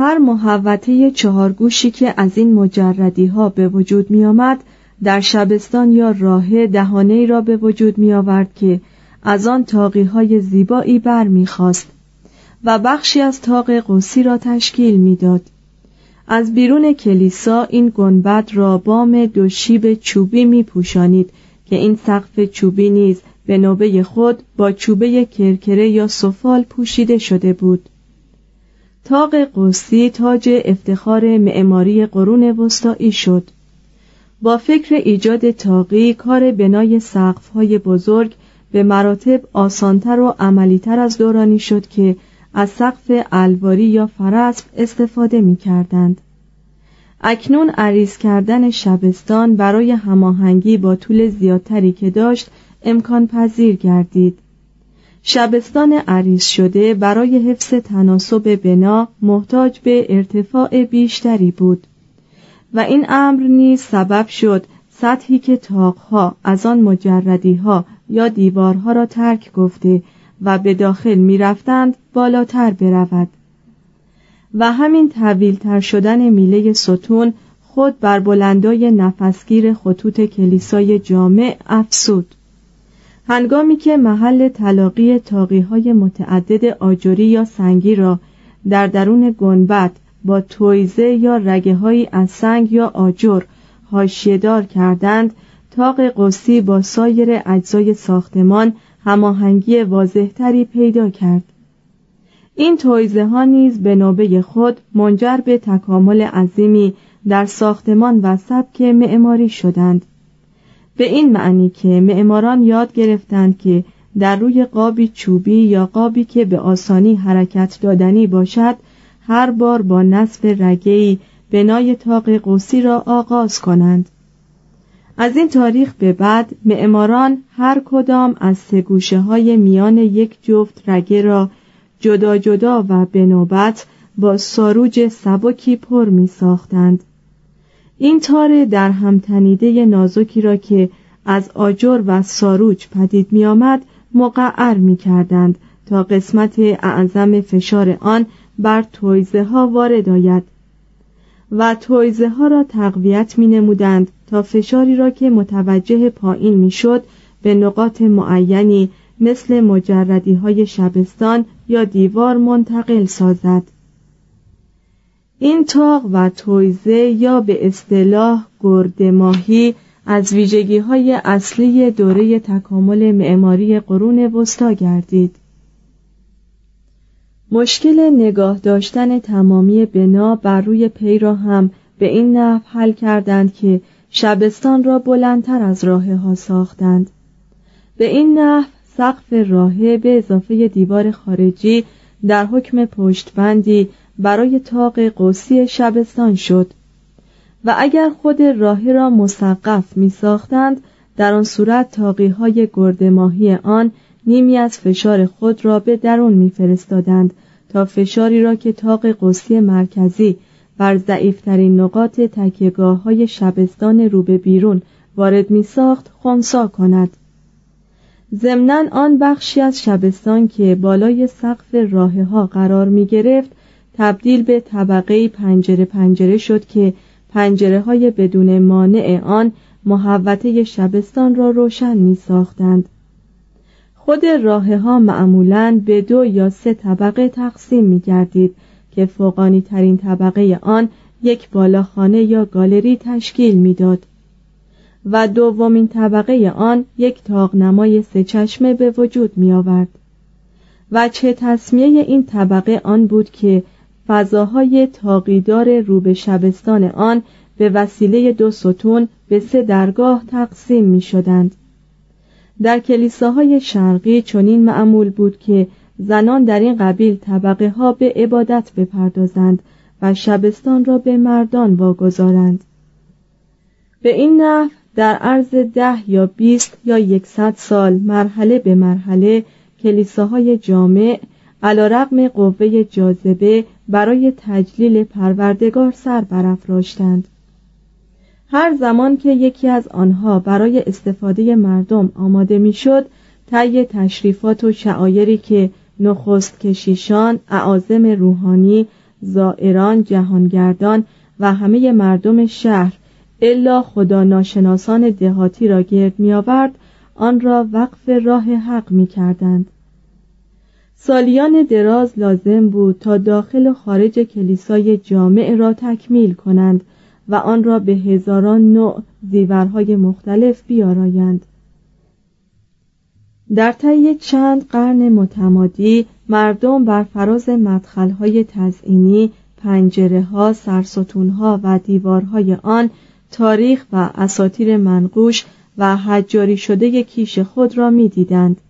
هر محوطه چهارگوشی که از این مجردی ها به وجود می آمد در شبستان یا راه دهانه ای را به وجود می آورد که از آن تاقی های زیبایی بر می خواست و بخشی از تاق قوسی را تشکیل می داد. از بیرون کلیسا این گنبد را بام دو شیب چوبی می پوشانید که این سقف چوبی نیز به نوبه خود با چوبه کرکره یا سفال پوشیده شده بود. تاق قوسی تاج افتخار معماری قرون وسطایی شد. با فکر ایجاد تاقی کار بنای سقف‌های بزرگ به مراتب آسانتر و عملیتر از دورانی شد که از سقف الواری یا فرسب استفاده می کردند. اکنون عریض کردن شبستان برای هماهنگی با طول زیادتری که داشت امکان پذیر گردید. شبستان عریض شده برای حفظ تناسب بنا محتاج به ارتفاع بیشتری بود. و این امر نیز سبب شد سطحی که تاقها از آن مجردی ها یا دیوارها را ترک گفته و به داخل می رفتند بالاتر برود. و همین طویلتر شدن میله ستون خود بر بلندای نفسگیر خطوط کلیسای جامع افسود هنگامی که محل تلاقی تاقی های متعدد آجری یا سنگی را در درون گنبد با تویزه یا رگه از سنگ یا آجر حاشیه‌دار کردند تاق قوسی با سایر اجزای ساختمان هماهنگی واضحتری پیدا کرد. این تویزه ها نیز به نوبه خود منجر به تکامل عظیمی در ساختمان و سبک معماری شدند. به این معنی که معماران یاد گرفتند که در روی قابی چوبی یا قابی که به آسانی حرکت دادنی باشد هر بار با نصب رگهی بنای تاق قوسی را آغاز کنند از این تاریخ به بعد معماران هر کدام از سه گوشه های میان یک جفت رگه را جدا جدا و به با ساروج سبکی پر می ساختند. این تار در هم تنیده نازکی را که از آجر و ساروج پدید می آمد مقعر می کردند تا قسمت اعظم فشار آن بر تویزه ها وارد آید و تویزه ها را تقویت می نمودند تا فشاری را که متوجه پایین می شد به نقاط معینی مثل مجردی های شبستان یا دیوار منتقل سازد. این تاق و تویزه یا به اصطلاح گرد ماهی از ویژگی های اصلی دوره تکامل معماری قرون وسطا گردید. مشکل نگاه داشتن تمامی بنا بر روی پی را هم به این نحو حل کردند که شبستان را بلندتر از راه ها ساختند. به این نحو سقف راهه به اضافه دیوار خارجی در حکم پشتبندی برای تاق قوسی شبستان شد. و اگر خود راهی را مسقف می ساختند در آن صورت تاقی های گرد ماهی آن نیمی از فشار خود را به درون میفرستادند تا فشاری را که تاق قوسی مرکزی بر ضعیفترین نقاط تکیگاه های شبستان رو به بیرون وارد می ساخت خونسا کند. ضمنا آن بخشی از شبستان که بالای سقف راه ها قرار می گرفت تبدیل به طبقه پنجره پنجره شد که پنجره های بدون مانع آن محوطه شبستان را روشن می ساختند. خود راه ها معمولا به دو یا سه طبقه تقسیم می گردید که فوقانی ترین طبقه آن یک بالاخانه یا گالری تشکیل می‌داد و دومین طبقه آن یک تاغنمای سه چشمه به وجود می آورد و چه تصمیه این طبقه آن بود که فضاهای تاقیدار رو به شبستان آن به وسیله دو ستون به سه درگاه تقسیم می شدند. در کلیساهای شرقی چنین معمول بود که زنان در این قبیل طبقه ها به عبادت بپردازند و شبستان را به مردان واگذارند. به این نحو در عرض ده یا بیست یا یکصد سال مرحله به مرحله کلیساهای جامع علا رقم قوه جاذبه برای تجلیل پروردگار سر برافراشتند. هر زمان که یکی از آنها برای استفاده مردم آماده می‌شد طی تشریفات و شعایری که نخست کشیشان اعاظم روحانی زائران جهانگردان و همه مردم شهر الا خدا ناشناسان دهاتی را گرد می آورد آن را وقف راه حق می کردند. سالیان دراز لازم بود تا داخل و خارج کلیسای جامع را تکمیل کنند و آن را به هزاران نوع زیورهای مختلف بیارایند. در طی چند قرن متمادی مردم بر فراز مدخلهای تزئینی پنجره ها سرستون ها و دیوارهای آن تاریخ و اساتیر منقوش و حجاری شده کیش خود را می‌دیدند.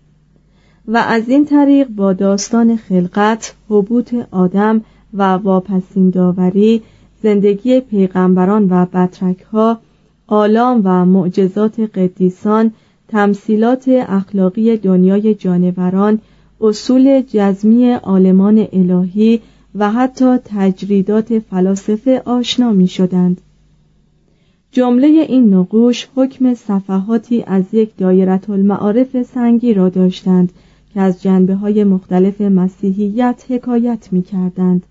و از این طریق با داستان خلقت، حبوط آدم و واپسین داوری زندگی پیغمبران و بطرک ها آلام و معجزات قدیسان تمثیلات اخلاقی دنیای جانوران اصول جزمی آلمان الهی و حتی تجریدات فلاسفه آشنا می شدند. جمله این نقوش حکم صفحاتی از یک دایرت المعارف سنگی را داشتند که از جنبه های مختلف مسیحیت حکایت می کردند.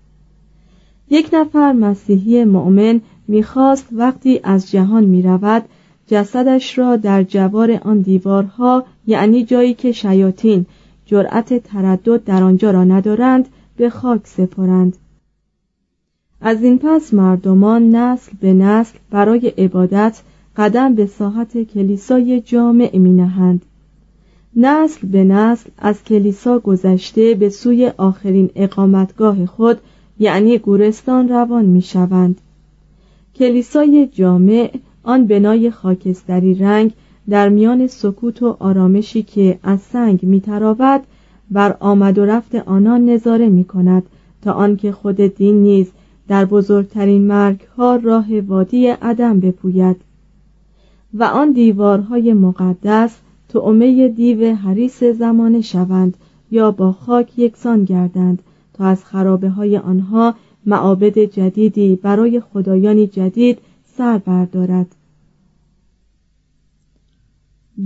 یک نفر مسیحی مؤمن می‌خواست وقتی از جهان می رود جسدش را در جوار آن دیوارها یعنی جایی که شیاطین جرأت تردد در آنجا را ندارند به خاک سپرند از این پس مردمان نسل به نسل برای عبادت قدم به ساحت کلیسای جامع می نهند. نسل به نسل از کلیسا گذشته به سوی آخرین اقامتگاه خود یعنی گورستان روان می شوند. کلیسای جامع آن بنای خاکستری رنگ در میان سکوت و آرامشی که از سنگ میتراود بر آمد و رفت آنان نظاره می کند تا آنکه خود دین نیز در بزرگترین مرگ ها راه وادی عدم بپوید و آن دیوارهای مقدس تعمه دیو حریس زمانه شوند یا با خاک یکسان گردند تا از خرابه های آنها معابد جدیدی برای خدایانی جدید سر بردارد.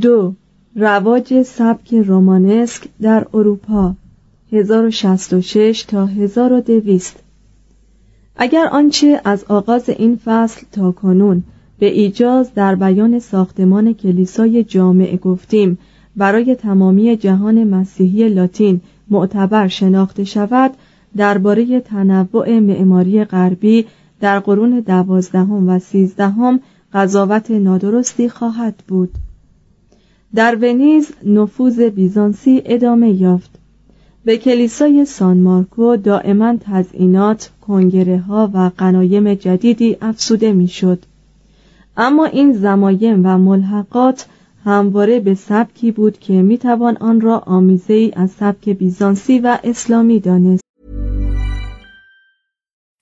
دو. رواج سبک رومانسک در اروپا 1066 تا 1200 اگر آنچه از آغاز این فصل تا کنون به ایجاز در بیان ساختمان کلیسای جامع گفتیم. برای تمامی جهان مسیحی لاتین معتبر شناخته شود درباره تنوع معماری غربی در قرون دوازدهم و سیزدهم قضاوت نادرستی خواهد بود. در ونیز نفوذ بیزانسی ادامه یافت. به کلیسای سان مارکو دائما تزئینات، کنگره ها و قنایم جدیدی افسوده می‌شد. اما این زمایم و ملحقات همواره به سبکی بود که می‌توان آن را آمیزه ای از سبک بیزانسی و اسلامی دانست.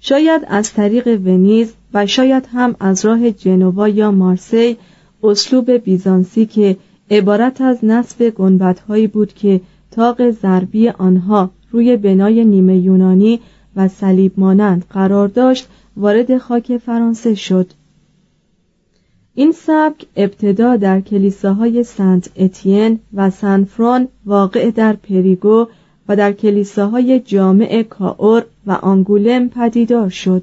شاید از طریق ونیز و شاید هم از راه جنوا یا مارسی اسلوب بیزانسی که عبارت از نصب گنبدهایی بود که تاق ضربی آنها روی بنای نیمه یونانی و صلیب مانند قرار داشت وارد خاک فرانسه شد. این سبک ابتدا در کلیساهای سنت اتین و سن فران واقع در پریگو و در کلیساهای جامع کاور و آنگولم پدیدار شد.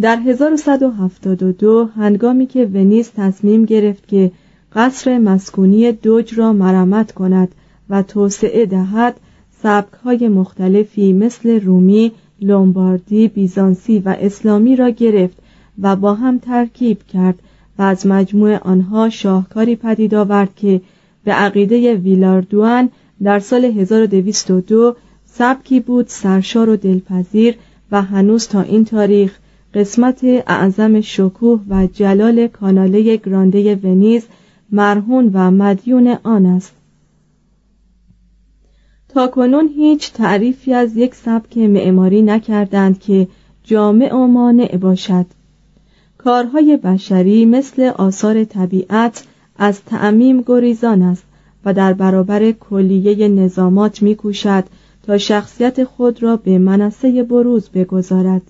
در 1172 هنگامی که ونیز تصمیم گرفت که قصر مسکونی دوج را مرمت کند و توسعه دهد سبکهای مختلفی مثل رومی، لومباردی، بیزانسی و اسلامی را گرفت و با هم ترکیب کرد و از مجموع آنها شاهکاری پدید آورد که به عقیده ویلاردوان در سال 1202 سبکی بود سرشار و دلپذیر و هنوز تا این تاریخ قسمت اعظم شکوه و جلال کاناله گرانده ونیز مرهون و مدیون آن است. تا کنون هیچ تعریفی از یک سبک معماری نکردند که جامع و مانع باشد. کارهای بشری مثل آثار طبیعت از تعمیم گریزان است. و در برابر کلیه نظامات میکوشد تا شخصیت خود را به منصه بروز بگذارد.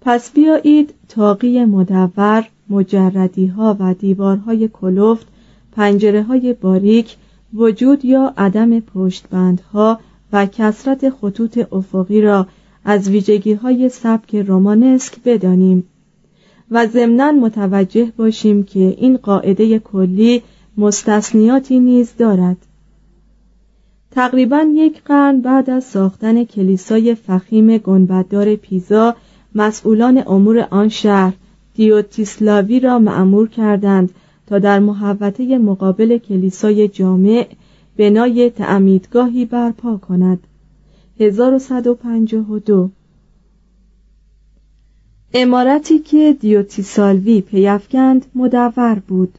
پس بیایید تاقی مدور مجردی ها و دیوارهای کلفت پنجره های باریک وجود یا عدم پشتبندها و کسرت خطوط افقی را از ویژگی های سبک رومانسک بدانیم و ضمنا متوجه باشیم که این قاعده کلی مستثنیاتی نیز دارد. تقریبا یک قرن بعد از ساختن کلیسای فخیم گنبددار پیزا مسئولان امور آن شهر دیوتیسلاوی را معمور کردند تا در محوطه مقابل کلیسای جامع بنای تعمیدگاهی برپا کند. 1152 امارتی که دیوتیسالوی پیفکند مدور بود.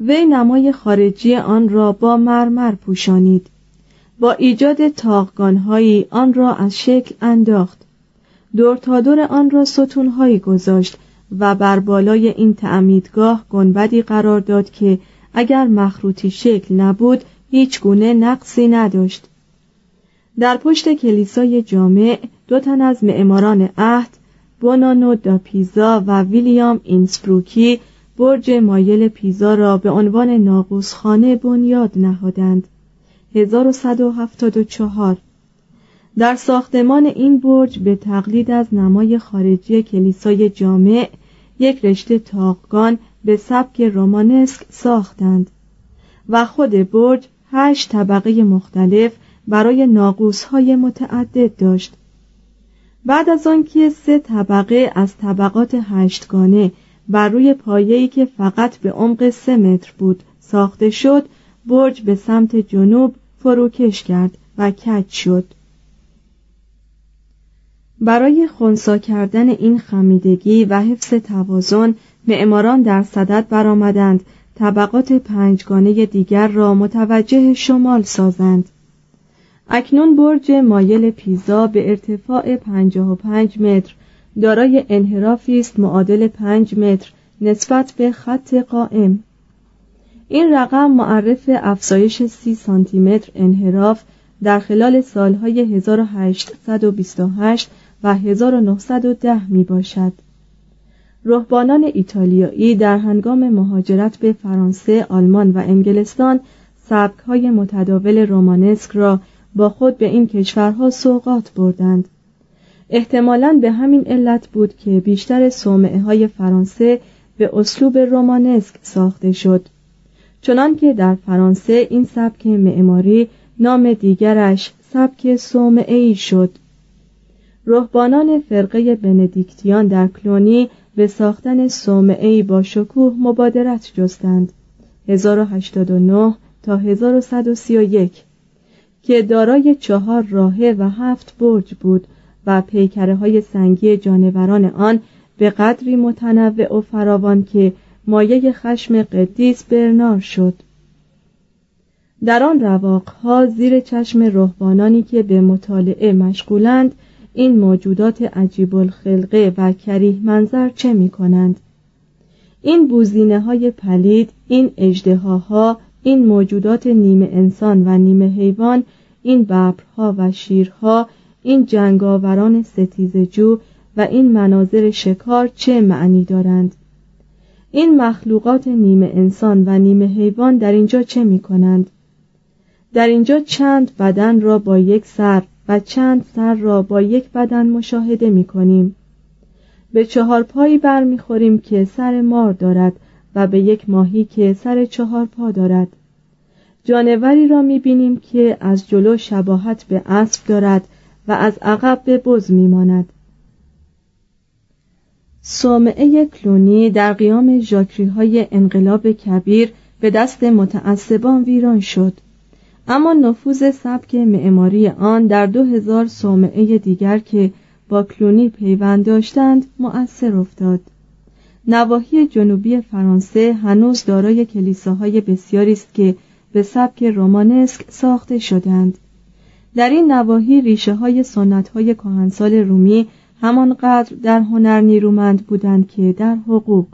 وی نمای خارجی آن را با مرمر پوشانید. با ایجاد تاقگانهایی آن را از شکل انداخت. دور تا دور آن را ستونهایی گذاشت و بر بالای این تعمیدگاه گنبدی قرار داد که اگر مخروطی شکل نبود هیچ گونه نقصی نداشت. در پشت کلیسای جامع دو تن از معماران عهد بونانو دا پیزا و ویلیام اینسبروکی برج مایل پیزا را به عنوان ناقوسخانه بنیاد نهادند. 1174 در ساختمان این برج به تقلید از نمای خارجی کلیسای جامع یک رشته تاقگان به سبک رومانسک ساختند و خود برج هشت طبقه مختلف برای ناقوسهای متعدد داشت. بعد از آنکه سه طبقه از طبقات هشتگانه بر روی پایه‌ای که فقط به عمق سه متر بود ساخته شد برج به سمت جنوب فروکش کرد و کج شد. برای خونسا کردن این خمیدگی و حفظ توازن معماران در صدد برآمدند. طبقات پنجگانه دیگر را متوجه شمال سازند. اکنون برج مایل پیزا به ارتفاع 55 متر دارای انحرافی است معادل 5 متر نسبت به خط قائم این رقم معرف افزایش 30 سانتی متر انحراف در خلال سالهای 1828 و 1910 می باشد. رهبانان ایتالیایی در هنگام مهاجرت به فرانسه، آلمان و انگلستان سبکهای متداول رومانسک را با خود به این کشورها سوقات بردند. احتمالاً به همین علت بود که بیشتر صومعه های فرانسه به اسلوب رومانسک ساخته شد. چنانکه در فرانسه این سبک معماری نام دیگرش سبک صومعه شد. رهبانان فرقه بندیکتیان در کلونی به ساختن صومعه با شکوه مبادرت جستند 1089 تا 1131 که دارای چهار راهه و هفت برج بود و پیکره های سنگی جانوران آن به قدری متنوع و فراوان که مایه خشم قدیس برنار شد در آن رواقها زیر چشم رهبانانی که به مطالعه مشغولند این موجودات عجیب الخلقه و کریه منظر چه می کنند؟ این بوزینه های پلید، این اجدهاها، این موجودات نیمه انسان و نیمه حیوان، این ببرها و شیرها، این جنگاوران ستیزجو و این مناظر شکار چه معنی دارند؟ این مخلوقات نیمه انسان و نیمه حیوان در اینجا چه می کنند؟ در اینجا چند بدن را با یک سر و چند سر را با یک بدن مشاهده می کنیم به چهار پایی برمیخوریم که سر مار دارد و به یک ماهی که سر چهار پا دارد جانوری را می بینیم که از جلو شباهت به اسب دارد و از عقب به بز می ماند صومعه کلونی در قیام ژاکری های انقلاب کبیر به دست متعصبان ویران شد. اما نفوذ سبک معماری آن در دو هزار صومعه دیگر که با کلونی پیوند داشتند مؤثر افتاد. نواحی جنوبی فرانسه هنوز دارای کلیساهای بسیاری است که به سبک رومانسک ساخته شدند در این نواحی ریشه های سنت های کهنسال رومی همانقدر در هنر نیرومند بودند که در حقوق.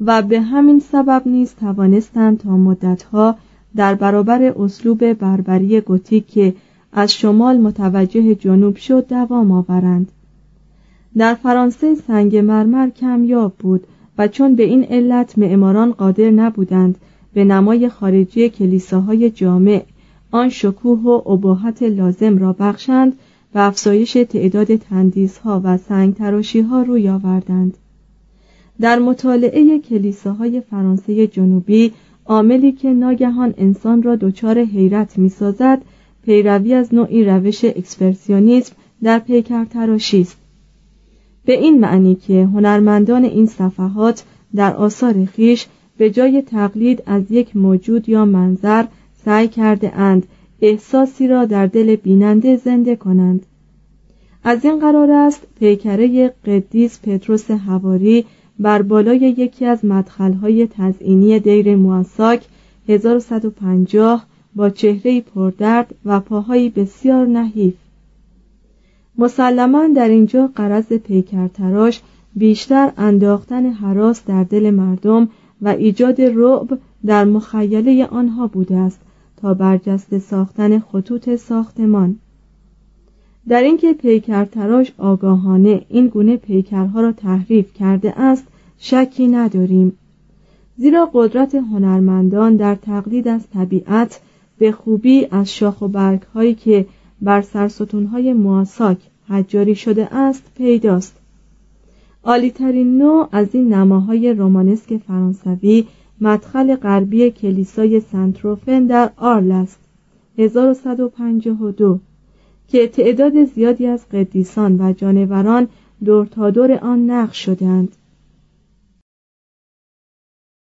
و به همین سبب نیز توانستند تا مدتها در برابر اسلوب بربری گوتیک که از شمال متوجه جنوب شد دوام آورند. در فرانسه سنگ مرمر کمیاب بود و چون به این علت معماران قادر نبودند به نمای خارجی کلیساهای جامع آن شکوه و اباحت لازم را بخشند و افزایش تعداد تندیسها و سنگ تراشی ها روی آوردند. در مطالعه کلیساهای فرانسه جنوبی عاملی که ناگهان انسان را دچار حیرت می‌سازد پیروی از نوعی روش اکسپرسیونیسم در پیکر تراشی است. به این معنی که هنرمندان این صفحات در آثار خیش به جای تقلید از یک موجود یا منظر سعی کرده اند احساسی را در دل بیننده زنده کنند. از این قرار است پیکره قدیس پتروس هواری بر بالای یکی از مدخلهای تزئینی دیر موساک 1150 با چهره پردرد و پاهایی بسیار نحیف. مسلما در اینجا قرض پیکرتراش بیشتر انداختن حراس در دل مردم و ایجاد رعب در مخیله آنها بوده است. تا برجسته ساختن خطوط ساختمان. در اینکه پیکرتراش آگاهانه این گونه پیکرها را تحریف کرده است شکی نداریم. زیرا قدرت هنرمندان در تقلید از طبیعت به خوبی از شاخ و برگ هایی که بر سرستون های مواساک حجاری شده است پیداست. عالیترین نوع از این نماهای رومانسک فرانسوی مدخل غربی کلیسای سنتروفن در آرل است 1152 که تعداد زیادی از قدیسان و جانوران دور تا دور آن نقش شدند